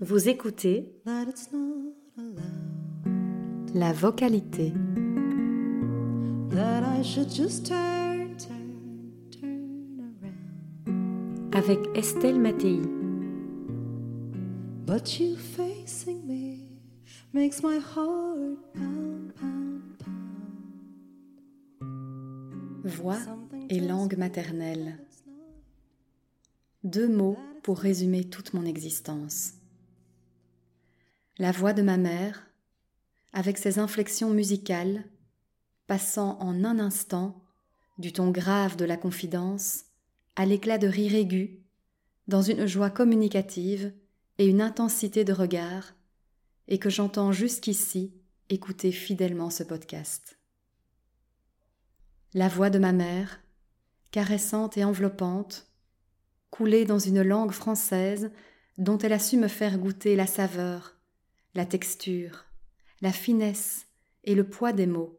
Vous écoutez that it's not allowed. la vocalité. That I should just turn, turn, turn around. avec Estelle Mattei. But you facing me makes my heart pound, pound, pound. Voix et langue maternelle. Deux mots pour résumer toute mon existence. La voix de ma mère, avec ses inflexions musicales, passant en un instant du ton grave de la confidence à l'éclat de rire aigu, dans une joie communicative et une intensité de regard, et que j'entends jusqu'ici écouter fidèlement ce podcast. La voix de ma mère, caressante et enveloppante, coulée dans une langue française dont elle a su me faire goûter la saveur, la texture, la finesse et le poids des mots,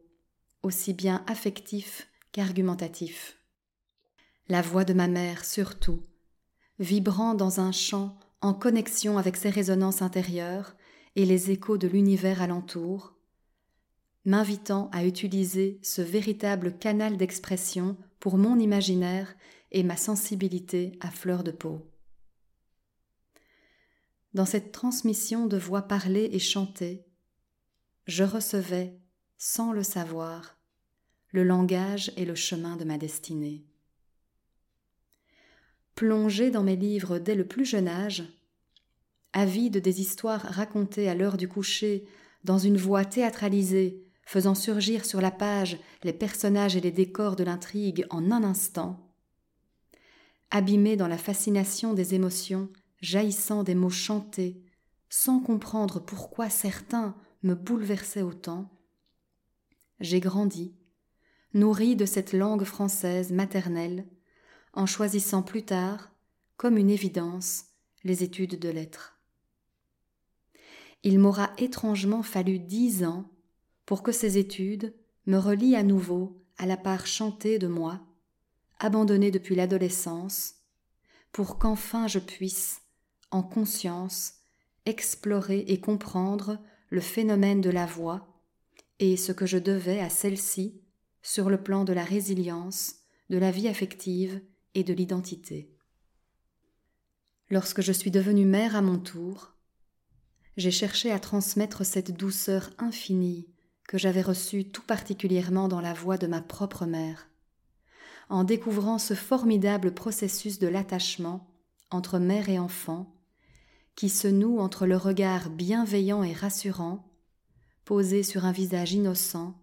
aussi bien affectifs qu'argumentatifs. La voix de ma mère surtout, vibrant dans un chant en connexion avec ses résonances intérieures et les échos de l'univers alentour, m'invitant à utiliser ce véritable canal d'expression pour mon imaginaire et ma sensibilité à fleur de peau. Dans cette transmission de voix parlée et chantée, je recevais, sans le savoir, le langage et le chemin de ma destinée. Plongée dans mes livres dès le plus jeune âge, avide des histoires racontées à l'heure du coucher dans une voix théâtralisée, faisant surgir sur la page les personnages et les décors de l'intrigue en un instant, abîmée dans la fascination des émotions jaillissant des mots chantés, sans comprendre pourquoi certains me bouleversaient autant, j'ai grandi, nourri de cette langue française maternelle, en choisissant plus tard, comme une évidence, les études de lettres. Il m'aura étrangement fallu dix ans pour que ces études me relient à nouveau à la part chantée de moi, abandonnée depuis l'adolescence, pour qu'enfin je puisse, en conscience, explorer et comprendre le phénomène de la voix et ce que je devais à celle-ci sur le plan de la résilience, de la vie affective et de l'identité. Lorsque je suis devenue mère à mon tour, j'ai cherché à transmettre cette douceur infinie que j'avais reçue tout particulièrement dans la voix de ma propre mère, en découvrant ce formidable processus de l'attachement entre mère et enfant, qui se noue entre le regard bienveillant et rassurant, posé sur un visage innocent,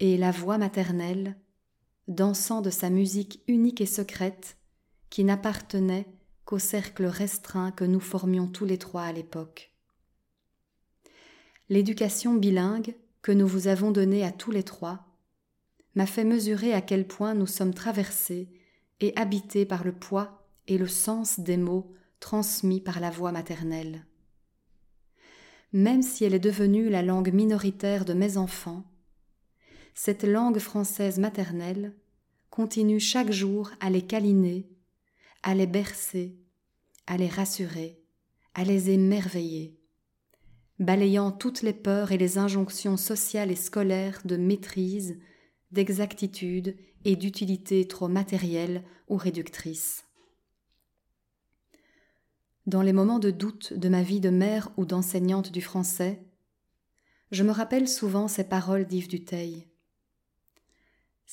et la voix maternelle, dansant de sa musique unique et secrète, qui n'appartenait qu'au cercle restreint que nous formions tous les trois à l'époque. L'éducation bilingue que nous vous avons donnée à tous les trois m'a fait mesurer à quel point nous sommes traversés et habités par le poids et le sens des mots transmis par la voix maternelle. Même si elle est devenue la langue minoritaire de mes enfants, cette langue française maternelle continue chaque jour à les câliner, à les bercer, à les rassurer, à les émerveiller, balayant toutes les peurs et les injonctions sociales et scolaires de maîtrise, d'exactitude et d'utilité trop matérielle ou réductrice. Dans les moments de doute de ma vie de mère ou d'enseignante du français, je me rappelle souvent ces paroles d'Yves Duteil.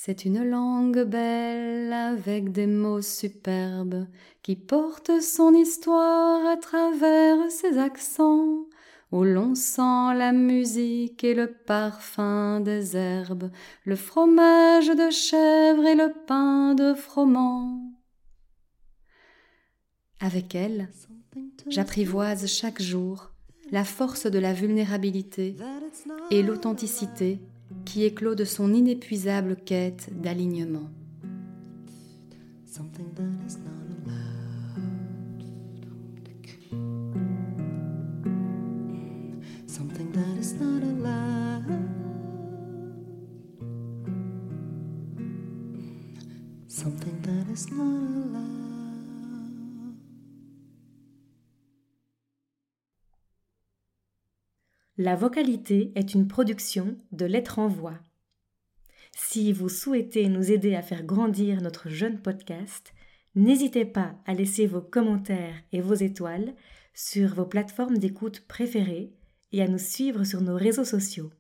C'est une langue belle avec des mots superbes qui porte son histoire à travers ses accents, où l'on sent la musique et le parfum des herbes, le fromage de chèvre et le pain de froment. Avec elle, j'apprivoise chaque jour la force de la vulnérabilité et l'authenticité qui éclot de son inépuisable quête d'alignement. La vocalité est une production de Lettres en Voix. Si vous souhaitez nous aider à faire grandir notre jeune podcast, n'hésitez pas à laisser vos commentaires et vos étoiles sur vos plateformes d'écoute préférées et à nous suivre sur nos réseaux sociaux.